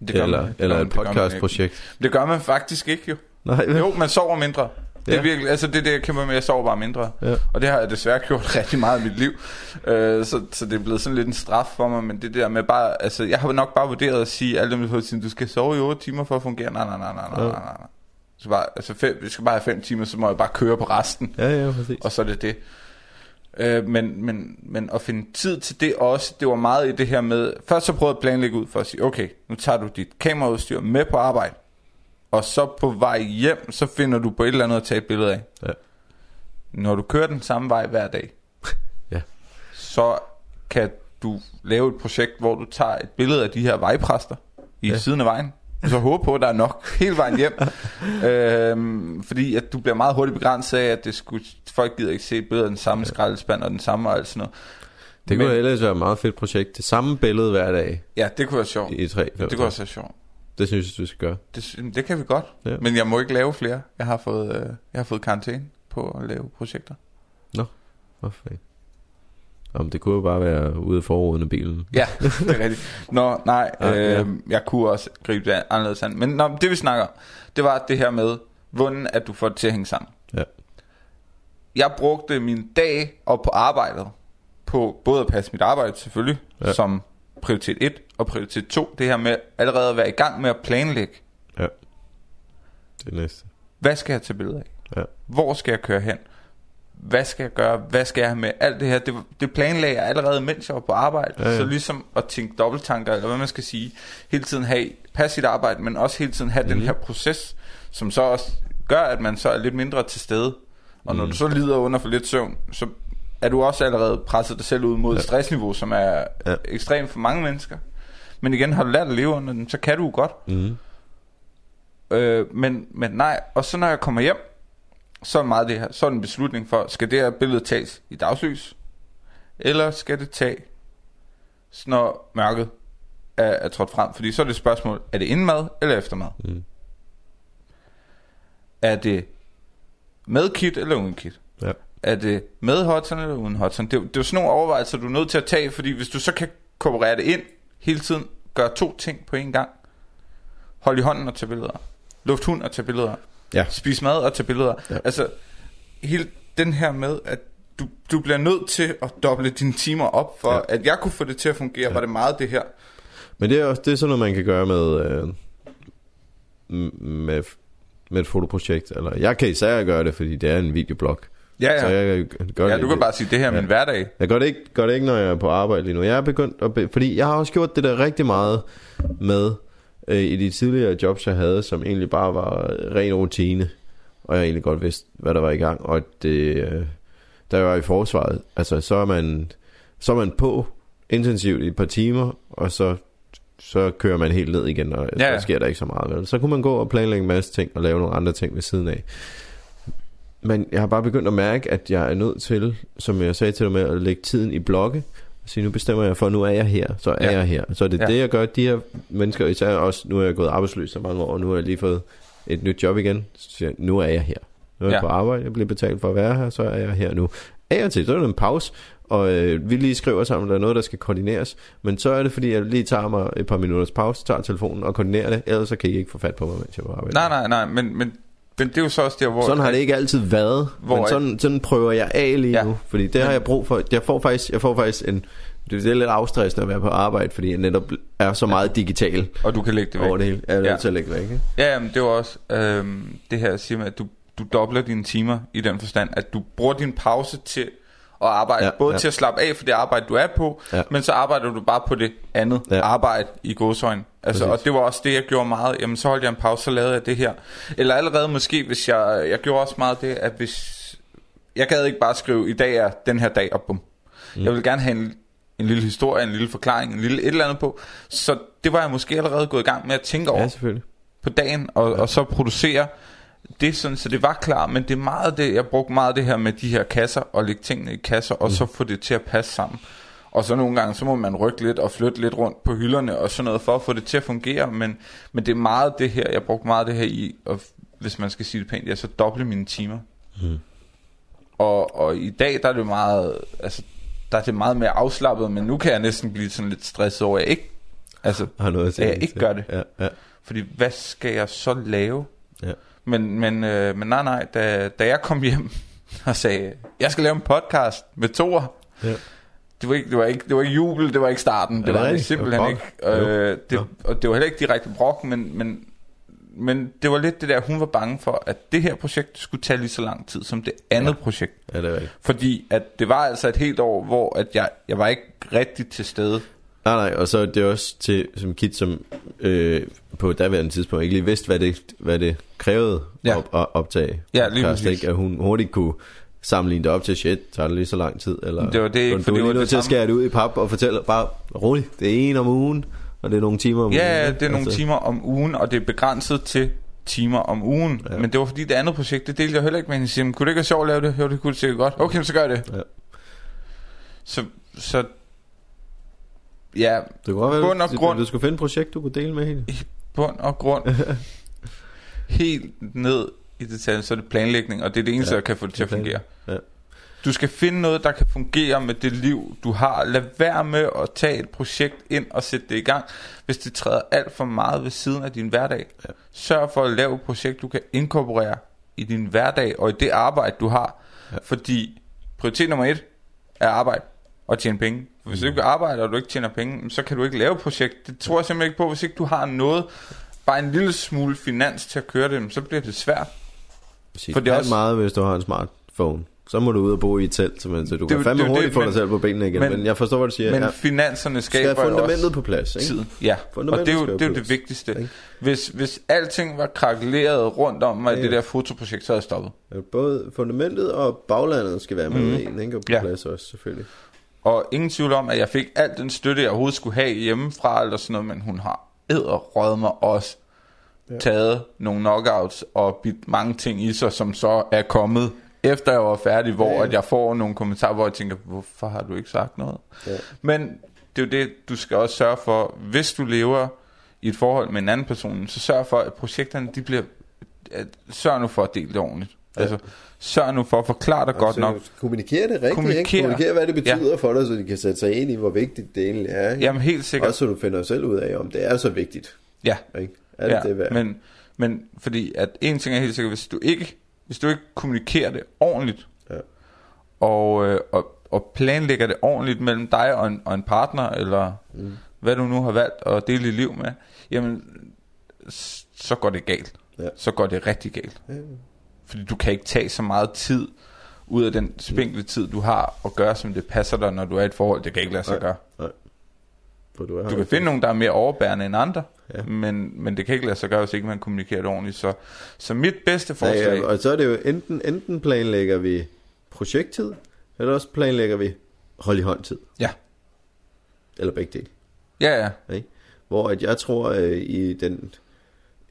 Det gør Eller, man, det eller et man, det gør man podcast ikke. projekt? Det gør man faktisk ikke, jo. Nej, vel? Jo, man sover mindre. Det er Ja. virkelig, altså det er det, jeg kæmper med, jeg sover bare mindre. Ja. Og det har jeg desværre [LAUGHS] gjort rigtig meget i mit liv. Øh, så, så det er blevet sådan lidt en straf for mig, men det der med bare, altså jeg har nok bare vurderet at sige, alle dem, der siger, du skal sove i 8 timer for at fungere. Nej, nej, nej, nej, nej, Ja. nej, nej. Så bare, altså fem, vi skal bare have 5 timer, så må jeg bare køre på resten. Ja, ja, præcis. Og så er det det. Øh, men, men, men at finde tid til det også, det var meget i det her med, først så prøvede jeg at planlægge ud for at sige, okay, nu tager du dit kameraudstyr med på arbejde, og så på vej hjem, så finder du på et eller andet at tage et billede af. Ja. Når du kører den samme vej hver dag, [LAUGHS] Ja. så kan du lave et projekt, hvor du tager et billede af de her vejpræster i Ja. siden af vejen, og så håber på, at der er nok hele vejen hjem. øhm, fordi at du bliver meget hurtigt begrænset af, at det skulle, folk gider ikke se af den samme skraldespand og den samme og alt sådan noget. Det Men- kunne ellers være et meget fedt projekt. Det samme billede hver dag Ja, det kunne være sjovt. i 3 Det kunne også være sjovt. Det synes jeg, du skal gøre. Det, det kan vi godt. Ja. Men jeg må ikke lave flere. Jeg har fået, øh, jeg har fået karantæne på at lave projekter. Hvor fanden. Om det kunne jo bare være ude af forruden af bilen. Ja, det er rigtigt. Nå, nej, [LAUGHS] Ja, øh, ja. jeg kunne også gribe det anderledes an. Men nå, det vi snakker om, det var det her med, hvordan at du får det til at hænge sammen. Ja. Jeg brugte min dag op på arbejdet, på både at passe mit arbejde selvfølgelig, Ja. ja. som prioritet 1 og prioritet 2. Det her med allerede at være i gang med at planlægge, Det er næste. hvad skal jeg tage billeder af? Ja. Hvor skal jeg køre hen? Hvad skal jeg gøre? Hvad skal jeg have med? Alt det her, det, det planlagde jeg allerede, mens jeg var på arbejde. Ja, ja. Så ligesom at tænke dobbelttanker, eller hvad man skal sige, hele tiden have, passe sit arbejde, men også hele tiden have mm. den Mhm. her proces, som så også gør, at man så er lidt mindre til stede. Og når Mhm. du så lider under for lidt søvn, så er du også allerede presset dig selv ud mod Ja. et stressniveau, som er Ja. ekstremt for mange mennesker. Men igen, har du lært at leve under den, så kan du godt. Mm. Øh, men, men nej, og så når jeg kommer hjem, så meget det her, så er det en beslutning for, skal det her billede tages i dagslys, eller skal det tage, når mørket er, er trådt frem? Fordi så er det et spørgsmål, er det inden mad eller efter mad? Mm. Er det med kit eller uden kit? Ja. Er det med hotson eller uden hotson? Det, er det er jo sådan nogle overvejelser, du er nødt til at tage, fordi hvis du så kan kooperere det ind hele tiden, gør to ting på en gang. Hold i hånden og tage billeder. Luft hund og tage billeder. Ja. Spis mad og tage billeder. Ja. Altså, hele den her med, at du, du bliver nødt til at doble dine timer op, for Ja. at jeg kunne få det til at fungere, Ja. var det meget det her. Men det er også det er sådan noget, man kan gøre med, øh, med, med et fotoprojekt. Eller jeg kan især gøre det, fordi det er en videoblog. Ja, Så ja. jeg gør ja det. du kan bare sige, det her er Ja. min hverdag. Jeg gør det, ikke, gør det ikke, når jeg er på arbejde lige nu. Jeg er begyndt at... Be, fordi jeg har også gjort det der rigtig meget med øh, i de tidligere jobs, jeg havde, som egentlig bare var ren rutine. Og jeg egentlig godt vidste, hvad der var i gang. Og det, øh, jeg var i forsvaret, altså så er man, så er man på intensivt i et par timer, og så, så kører man helt ned igen, og ja. så sker der ikke så meget. Vel? Så kunne man gå og planlægge en masse ting, og lave nogle andre ting ved siden af. Men jeg har bare begyndt at mærke, at jeg er nødt til, som jeg sagde til dig med, at lægge tiden i blokke. Sige, nu bestemmer jeg for, nu er jeg her, så er Ja. jeg her. Så er det Ja. det, jeg gør. De her mennesker, især også, nu er jeg gået arbejdsløs så mange år, og nu har jeg lige fået et nyt job igen. Så siger jeg, nu er jeg her. Nu er jeg Ja. på arbejde, jeg bliver betalt for at være her, så er jeg her nu. Af og til, så er det en pause, og øh, vi lige skriver sammen, der er noget, der skal koordineres. Men så er det, fordi jeg lige tager mig et par minutters pause, tager telefonen og koordinerer det, ellers så kan I ikke få fat på mig, mens jeg er på arbejde. Nej, nej, nej, men, men, men det er jo så også der, hvor... Sådan har det ikke altid været, Hvor men er- sådan, sådan prøver jeg af lige Ja. nu, fordi det har Men- jeg brug for. Jeg får faktisk, jeg får faktisk en, det er lidt afstressende at være på arbejde, fordi jeg netop er så meget digital Og du kan lægge det væk. over det hele. Jeg er Ja. til at lægge væk, ikke? Ja, jamen, det var også øhm, det her, siger med, at du, du dobler dine timer i den forstand, at du bruger din pause til at arbejde, Ja, både ja. til at slappe af for det arbejde, du er på, Ja. men så arbejder du bare på det andet Ja. arbejde i godsøjne. Altså, Præcis. og det var også det, jeg gjorde meget. Jamen, så holdt jeg en pause, så lavede jeg det her. Eller allerede måske, hvis jeg... Jeg gjorde også meget det, at hvis... Jeg gad ikke bare skrive, i dag er den her dag, og bum. Mm. Jeg vil gerne have en, en lille historie, en lille forklaring, en lille et eller andet på. Så det var jeg måske allerede gået i gang med at tænke over Ja, selvfølgelig. på dagen, og, ja. og så producere det sådan, så det var klar, men det er meget det, jeg brugte meget det her med de her kasser, og lægge tingene i kasser, og mm. så få det til at passe sammen. Og så nogle gange, så må man rykke lidt og flytte lidt rundt på hylderne og sådan noget, for at få det til at fungere. Men, men det er meget det her, jeg brugte meget det her i, og hvis man skal sige det pænt, jeg så doble mine timer. Mm. Og, og i dag, der er det meget, altså, der er det meget mere afslappet, men nu kan jeg næsten blive sådan lidt stresset over, at jeg ikke, altså, Har noget at jeg ikke gør det. Ja, ja, Fordi hvad skal jeg så lave? ja. Men, men, øh, men nej, nej, da, da jeg kom hjem og sagde, jeg skal lave en podcast med Thor, ja. det var ikke, det var ikke, det var ikke jubel, det var ikke starten, det det var det rigtigt? simpelthen Brok? ikke. Øh, det, og det var heller ikke direkte brok, men, men, men det var lidt det der, hun var bange for, at det her projekt skulle tage lige så lang tid som det andet ja. projekt. ja, det er rigtigt. Fordi at det var altså et helt år, hvor at jeg, jeg var ikke rigtig til stede. Nej, nej, og så er det også til som kid, som øh, på daværende tidspunkt ikke lige vidste, hvad det, hvad det krævede Ja. ja. op, at optage. Ja, lige præcis. ikke? At hun hurtigt kunne sammenligne det op til, shit, tager det lige så lang tid? Eller, Det var det ikke, for er det var nødt til at skære det ud i pap og fortælle bare, roligt, det er en om ugen, og det er nogle timer om ugen. Ja, det er nogle Altså, timer om ugen, og det er begrænset til timer om ugen. Ja. Ja. Men det var fordi det andet projekt, det delte jeg heller ikke med hende. Siger, "Men kunne det ikke være sjovt at lave det? Jo, det kunne det sikkert godt. Okay, så gør jeg det. Ja. Så, så ja, Det kunne godt være, Bund og du, grund. du skulle finde et projekt, du kunne dele med hende. bund og grund, [LAUGHS] helt ned i detaljen, så er det planlægning, og det er det eneste, Ja, der kan få det til at er fungere. Ja. Du skal finde noget, der kan fungere med det liv, du har. Lad være med at tage et projekt ind og sætte det i gang, hvis det træder alt for meget ved siden af din hverdag. Ja. Sørg for at lave et projekt, du kan inkorporere i din hverdag og i det arbejde, du har. Ja. Fordi prioritet nummer et er arbejde og tjene penge. For hvis du ikke arbejder, og du ikke tjener penge, så kan du ikke lave et projekt. Det tror jeg simpelthen ikke på. Hvis ikke du har noget, bare en lille smule finans til at køre det, så bliver det svært. For det er også- meget, hvis du har en smartphone. Så må du ud og bo i et telt, så, man, så du Det kan fandme det hurtigt det, få dig selv på benene igen. men- Men, jeg forstår, hvad du siger. Men ja. finanserne Skal skaber jo fundamentet også på plads, ikke? tiden. Ja, og det er jo skal det, er jo det vigtigste. ikke? Hvis, hvis alting var krakeleret rundt om mig i Ja, det ja. der fotoprojekt, så havde jeg stoppet. Ja, Både fundamentet og baglandet skal være med mm. en, ikke? Og på Ja. ja. plads også, selvfølgelig. Og ingen tvivl om, at jeg fik alt den støtte, jeg overhovedet skulle have hjemmefra, eller sådan noget, men hun har æderrøget mig også Ja. taget nogle knockouts og bidt mange ting i sig, som så er kommet efter jeg var færdig, hvor Ja, ja. at jeg får nogle kommentarer, hvor jeg tænker, hvorfor har du ikke sagt noget? Ja. Men det er jo det, du skal også sørge for, hvis du lever i et forhold med en anden person, så sørg for, at projekterne, de bliver, at, sørg nu for at dele det ordentligt. Altså, sørg nu for at forklare godt Altså, nok. Kommunikere det rigtigt, Kommunikere. ikke? Kommunikere, hvad det betyder ja. for dig, så de kan sætte sig ind i, hvor vigtigt det egentlig er. Ikke? Jamen helt sikkert. Også så du finder selv ud af, om det er så vigtigt. Ja, Ikke? Er det ja, det værd? men, men fordi at en ting er helt sikkert, hvis du ikke, hvis du ikke kommunikerer det ordentligt, Ja. og, øh, og, og planlægger det ordentligt mellem dig og en, og en partner, eller Mm. hvad du nu har valgt at dele dit liv med, jamen, så går det galt. Ja. Så går det rigtig galt. Ja. Fordi du kan ikke tage så meget tid ud af den spinkle tid, du har, og gøre, som det passer dig, når du er i et forhold. Det kan ikke lade sig Nej. gøre. For du, er Du kan finde nogen, der er mere overbærende end andre, Ja. men, men det kan ikke lade sig gøre, hvis ikke man kommunikerer det ordentligt. Så, så mit bedste forslag... Ja, og så er det jo enten, enten planlægger vi projekttid, eller også planlægger vi hold i hånd tid. Ja. Eller begge dele. Ja, ja. Ikke? Hvor at jeg tror øh, i den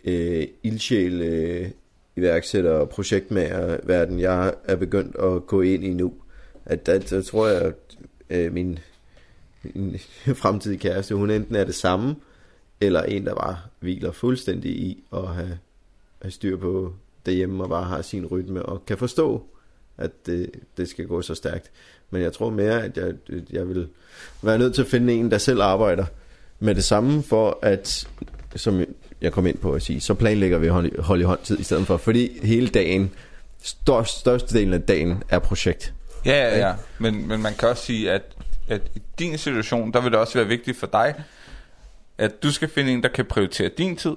øh, ildsjæl øh, iværksætter og projektmagerverden, jeg er begyndt at gå ind i nu, at der, der tror jeg, at øh, min, min [LAUGHS] fremtidige kæreste, hun enten er det samme, eller en, der bare hviler fuldstændig i at have, have styr på derhjemme og bare har sin rytme og kan forstå, at det, det skal gå så stærkt. Men jeg tror mere, at jeg, jeg vil være nødt til at finde en, der selv arbejder med det samme, for at, som jeg kom ind på at sige, så planlægger vi hold hold i hånd tid i stedet for, fordi hele dagen, størst, størstedelen af dagen er projekt. Ja, ja, ja. Men, men man kan også sige, at, at i din situation, der vil det også være vigtigt for dig, at du skal finde en, der kan prioritere din tid,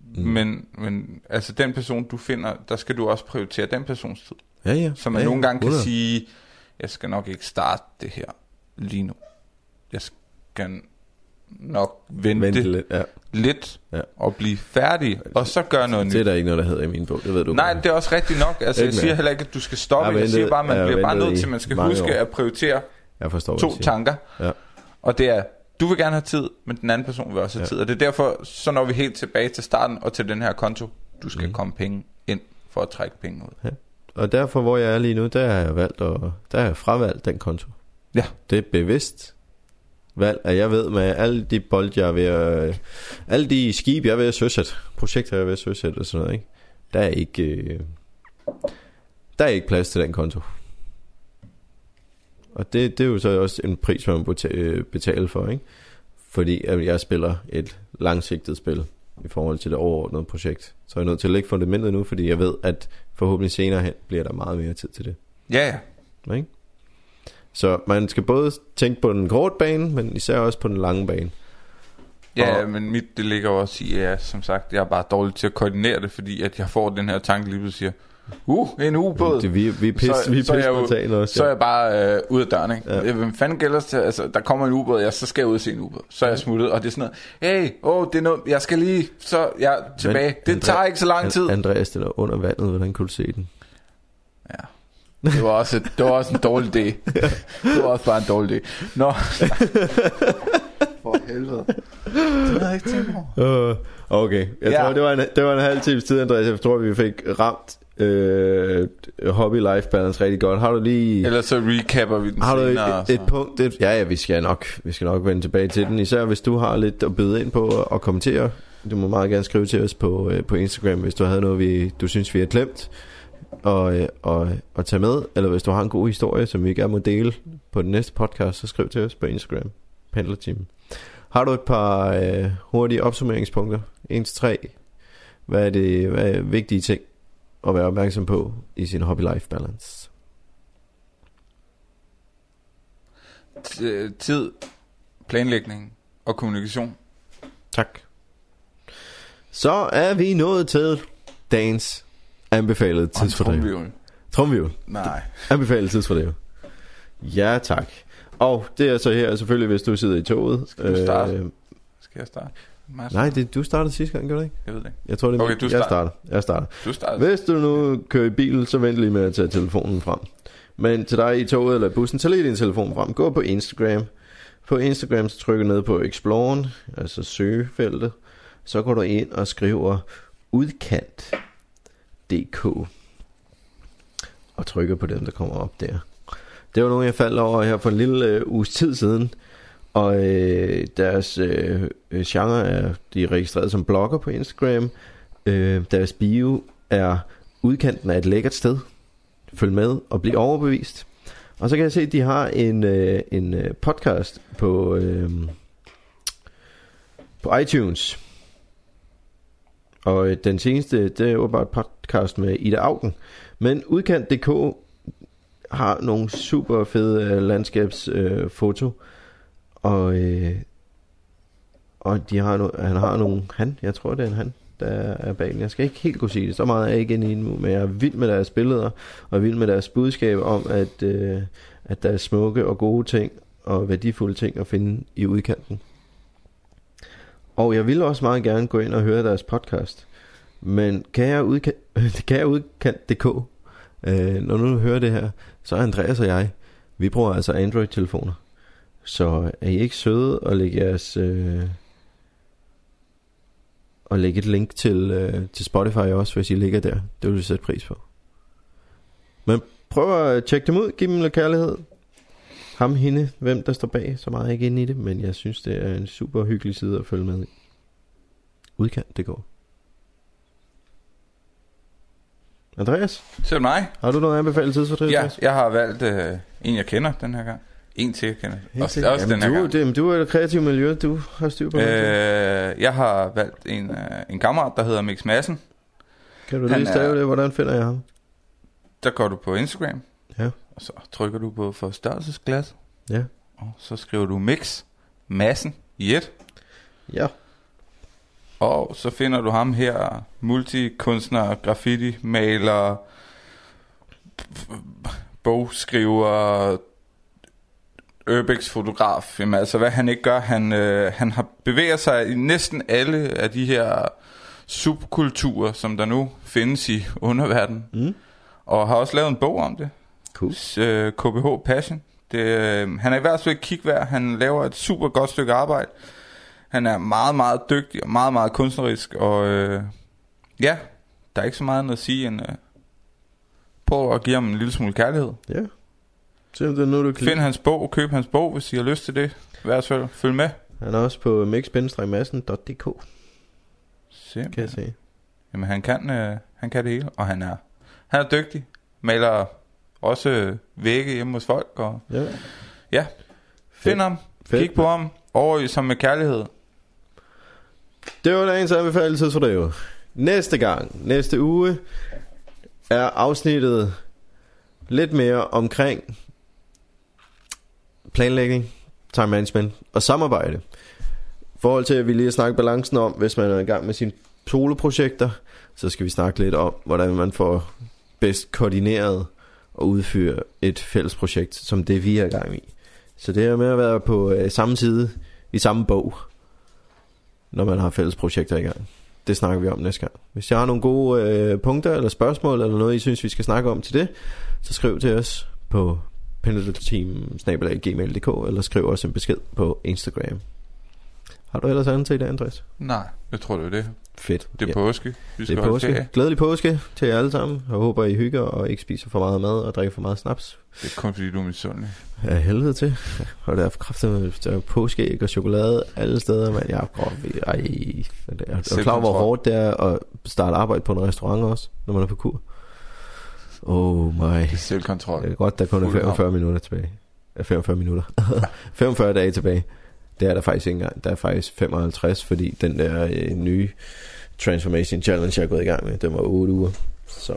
mm. men, men altså den person, du finder, der skal du også prioritere den persons tid. Ja, ja. Så man ja, nogle gange kan 100. sige, jeg skal nok ikke starte det her lige nu. Jeg skal nok vente, Vente lidt, ja. lidt Ja. og blive færdig, og så gøre noget Det er nyt. der ikke noget, der hedder i min bog, det ved du Nej, godt. det er også rigtigt nok. Altså, jeg siger heller ikke, at du skal stoppe. Jeg har Jeg siger ventet- bare, at man bliver bare ventet nødt til, at man skal huske år. at prioritere Jeg forstår, to tanker. Ja. Og det er, du vil gerne have tid, men den anden person vil også have Ja. tid. Og det er derfor, så når vi helt tilbage til starten og til den her konto. Du skal Mhm. komme penge ind for at trække penge ud. Og derfor, hvor jeg er lige nu, der har jeg valgt at, der har jeg fravalgt den konto. Ja. Det er bevidst. Valg, at jeg ved med alle de bold, jeg er ved at, alle de skib, jeg er ved at søsætte, projekter, jeg er ved at søsætte og sådan noget, ikke? Der er ikke, øh, der er ikke plads til den konto. Og det, det er jo så også en pris, man må øh, betale for, ikke? Fordi jeg spiller et langsigtet spil i forhold til det overordnede projekt. Så er jeg nødt til at lægge fundamentet nu, fordi jeg ved, at forhåbentlig senere hen bliver der meget mere tid til det. Ja, ja. Ikke? Så man skal både tænke på den korte bane, men især også på den lange bane. Ja, Og- men mit det ligger også i, at jeg, som sagt, jeg er bare dårlig til at koordinere det, fordi at jeg får den her tanke lige pludselig siger, uh, en ubåd. Det, vi, vi er pis, Så- vi er så pis jeg jo- spontane også. Så er jeg bare øh, ud af døren, ikke? Ja. Ja. Hvem fanden gælder til, altså, der kommer en ubåd, ja, så skal jeg ud og se en ubåd. Så er jeg smuttet, og det er sådan noget, hey, åh, det er noget, jeg skal lige, så jeg er tilbage. Men det Andrea- tager ikke så lang tid. An- Andreas, den er under vandet, hvordan kunne du se den? Ja. Det var også, det var også en dårlig idé. Det var også bare en dårlig idé. Nå. For helvede. Det havde jeg ikke tænkt over. Uh, okay, jeg Ja. tror, det var, en, det var en halv times tid, Andreas. Jeg tror, vi fik ramt øh, hobby-life balance rigtig godt. Har du lige... Ellers så recapper vi den Har du senere. et, et, et punkt? Et, ja, ja, vi skal, nok, vi skal nok vende tilbage til den. Især hvis du har lidt at byde ind på og kommentere. Du må meget gerne skrive til os på, øh, på Instagram, hvis du havde noget, vi, du synes, vi har glemt øh, og, og tage med. Eller hvis du har en god historie, som vi gerne må dele på den næste podcast, så skriv til os på Instagram. Pendlerteam. Har du et par øh, hurtige opsummeringspunkter? 1-3. Hvad er det hvad er vigtige ting at være opmærksom på i sin hobby-life balance? Tid, planlægning og kommunikation. Tak. Så er vi nået til dagens en tidsfordriv. Tromvivl. Nej. Anbefalet tidsfordriv. Ja, tak. Og det er så her selvfølgelig, hvis du sidder i toget. Skal du starte? Øh, Skal jeg starte? Mads? nej, det, du startede sidste gang, gjorde du ikke? Jeg ved det ikke. Jeg tror, det er Okay, min- du jeg start. starter. Jeg starter. Du starter. Hvis du nu kører i bil, så vent lige med at tage telefonen frem. Men til dig i toget eller bussen, tag lige din telefon frem. Gå på Instagram. På Instagram, så trykker ned på Exploren, altså søgefeltet. Så går du ind og skriver udkant.dk og trykker på dem, der kommer op der. Det var nogle, jeg faldt over her for en lille øh, uges tid siden. Og øh, deres øh, genre er, de er registreret som blogger på Instagram. Øh, deres bio er udkanten af et lækkert sted. Følg med og bliv overbevist. Og så kan jeg se, at de har en, øh, en podcast på, øh, på iTunes. Og øh, den seneste, det er bare et podcast med Ida Augen. Men udkant.dk har nogle super fede øh, landskabsfoto. Øh, og, øh, og de har no, han har nogle, han, jeg tror det er en han, der er bag den. Jeg skal ikke helt kunne sige det, så meget er jeg ikke inde i nu, men jeg er vild med deres billeder, og er vild med deres budskab om, at, øh, at der er smukke og gode ting, og værdifulde ting at finde i udkanten. Og jeg vil også meget gerne gå ind og høre deres podcast. Men kan jeg udkant, [LAUGHS] kan jeg udkant.dk, øh, når nu hører det her, så er Andreas og jeg, vi bruger altså Android-telefoner. Så er I ikke søde og lægge jeres... Øh, og lægge et link til, øh, til Spotify også, hvis I ligger der. Det vil vi sætte pris på. Men prøv at tjekke dem ud, giv dem lidt kærlighed. Ham, hende, hvem der står bag, så meget er jeg ikke inde i det, men jeg synes, det er en super hyggelig side at følge med i. Udkant, det går. Andreas, det mig. har du noget anbefalet tidsfordriv? Ja, jeg har valgt øh, en, jeg kender den her gang. En til, jeg kender. Også, også den her du, gang. det, du er i det kreative miljø, du har styr på øh, jeg har valgt en, øh, en kammerat, der hedder Mix Madsen. Kan du han lige stave er- det? Hvordan finder jeg ham? Der går du på Instagram. Og så trykker du på forstørrelsesglas, Ja. og så skriver du Mix Madsen i et. Ja. Og så finder du ham her, multikunstner, graffiti, maler, bogskriver, urbex-fotograf. Jamen altså, hvad han ikke gør, han, øh, han har bevæger sig i næsten alle af de her subkulturer, som der nu findes i underverdenen. Mm. Og har også lavet en bog om det. Øh, KBH Passion. Det, øh, han er i hvert fald et kigvær. Han laver et super godt stykke arbejde. Han er meget, meget dygtig og meget, meget kunstnerisk. Og øh, ja, der er ikke så meget andet at sige end... Øh, prøv at give ham en lille smule kærlighed. Ja. Se om det er noget, du kan Find hans bog, køb hans bog, hvis I har lyst til det. hvert fald. Følg med. Han er også på mix-massen.dk, Simpelthen. kan jeg se. Jamen han kan, øh, han kan det hele, og han er, han er dygtig. Maler også øh, vægge hjemme hos folk, og Ja. ja, find ham, Fedt. kig på ham, over som med kærlighed. Det var dagens anbefaling for det Næste gang, næste uge, er afsnittet lidt mere omkring planlægning, time management og samarbejde. I forhold til, at vi lige har snakket balancen om, hvis man er i gang med sine soloprojekter, så skal vi snakke lidt om, hvordan man får bedst koordineret og udføre et fælles projekt, som det vi er i gang i. Så det er med at være på øh, samme side, i samme bog, når man har fælles projekter i gang. Det snakker vi om næste gang. Hvis jeg har nogle gode øh, punkter eller spørgsmål eller noget, I synes, vi skal snakke om til det, så skriv til os på pendelteam.gmail.dk eller skriv os en besked på Instagram. Har du ellers andet til i dag, Andreas? Nej, jeg tror det er det. Fedt. Det er Ja. påske. Vi Det skal er holde påske. ferie. Glædelig påske til jer alle sammen. Jeg håber, I hygger og ikke spiser for meget mad og drikker for meget snaps. Det er kun fordi, du er misundelig. Af helvede til. Og der er kraftigt der er påskeæg og chokolade alle steder, men jeg er godt. Ej, det er, er klar over, hvor hårdt det er at starte arbejde på en restaurant også, når man er på kur? Oh my. Det er selvkontrol. Det er godt, der kun er Fuld 45 minutter tilbage. Ja, 45 minutter. [LAUGHS] 45 dage tilbage. Det er der faktisk ikke engang. Der er faktisk 55, fordi den der øh, nye Transformation Challenge, jeg er gået i gang med, den var 8 uger. Så,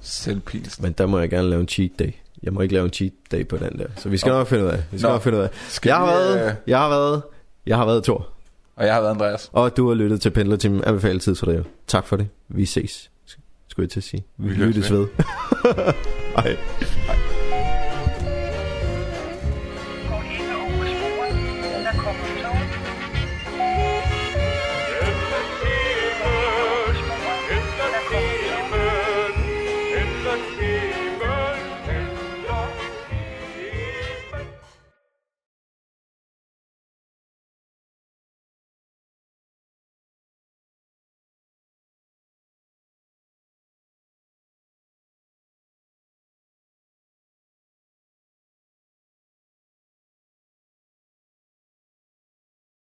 Selvpilst. men der må jeg gerne lave en cheat day. Jeg må ikke lave en cheat day på den der. Så vi skal Nå. nok finde ud af. Vi skal Nå. nok finde ud af. Skal Jeg har vi, været, øh, jeg har været, jeg har været Thor. Og jeg har været Andreas. Og du har lyttet til Pendler Team. Anbefalet tid for det. Tak for det. Vi ses. Skulle jeg til at sige. Vi, Vi lyttes ved. [LAUGHS] Hej.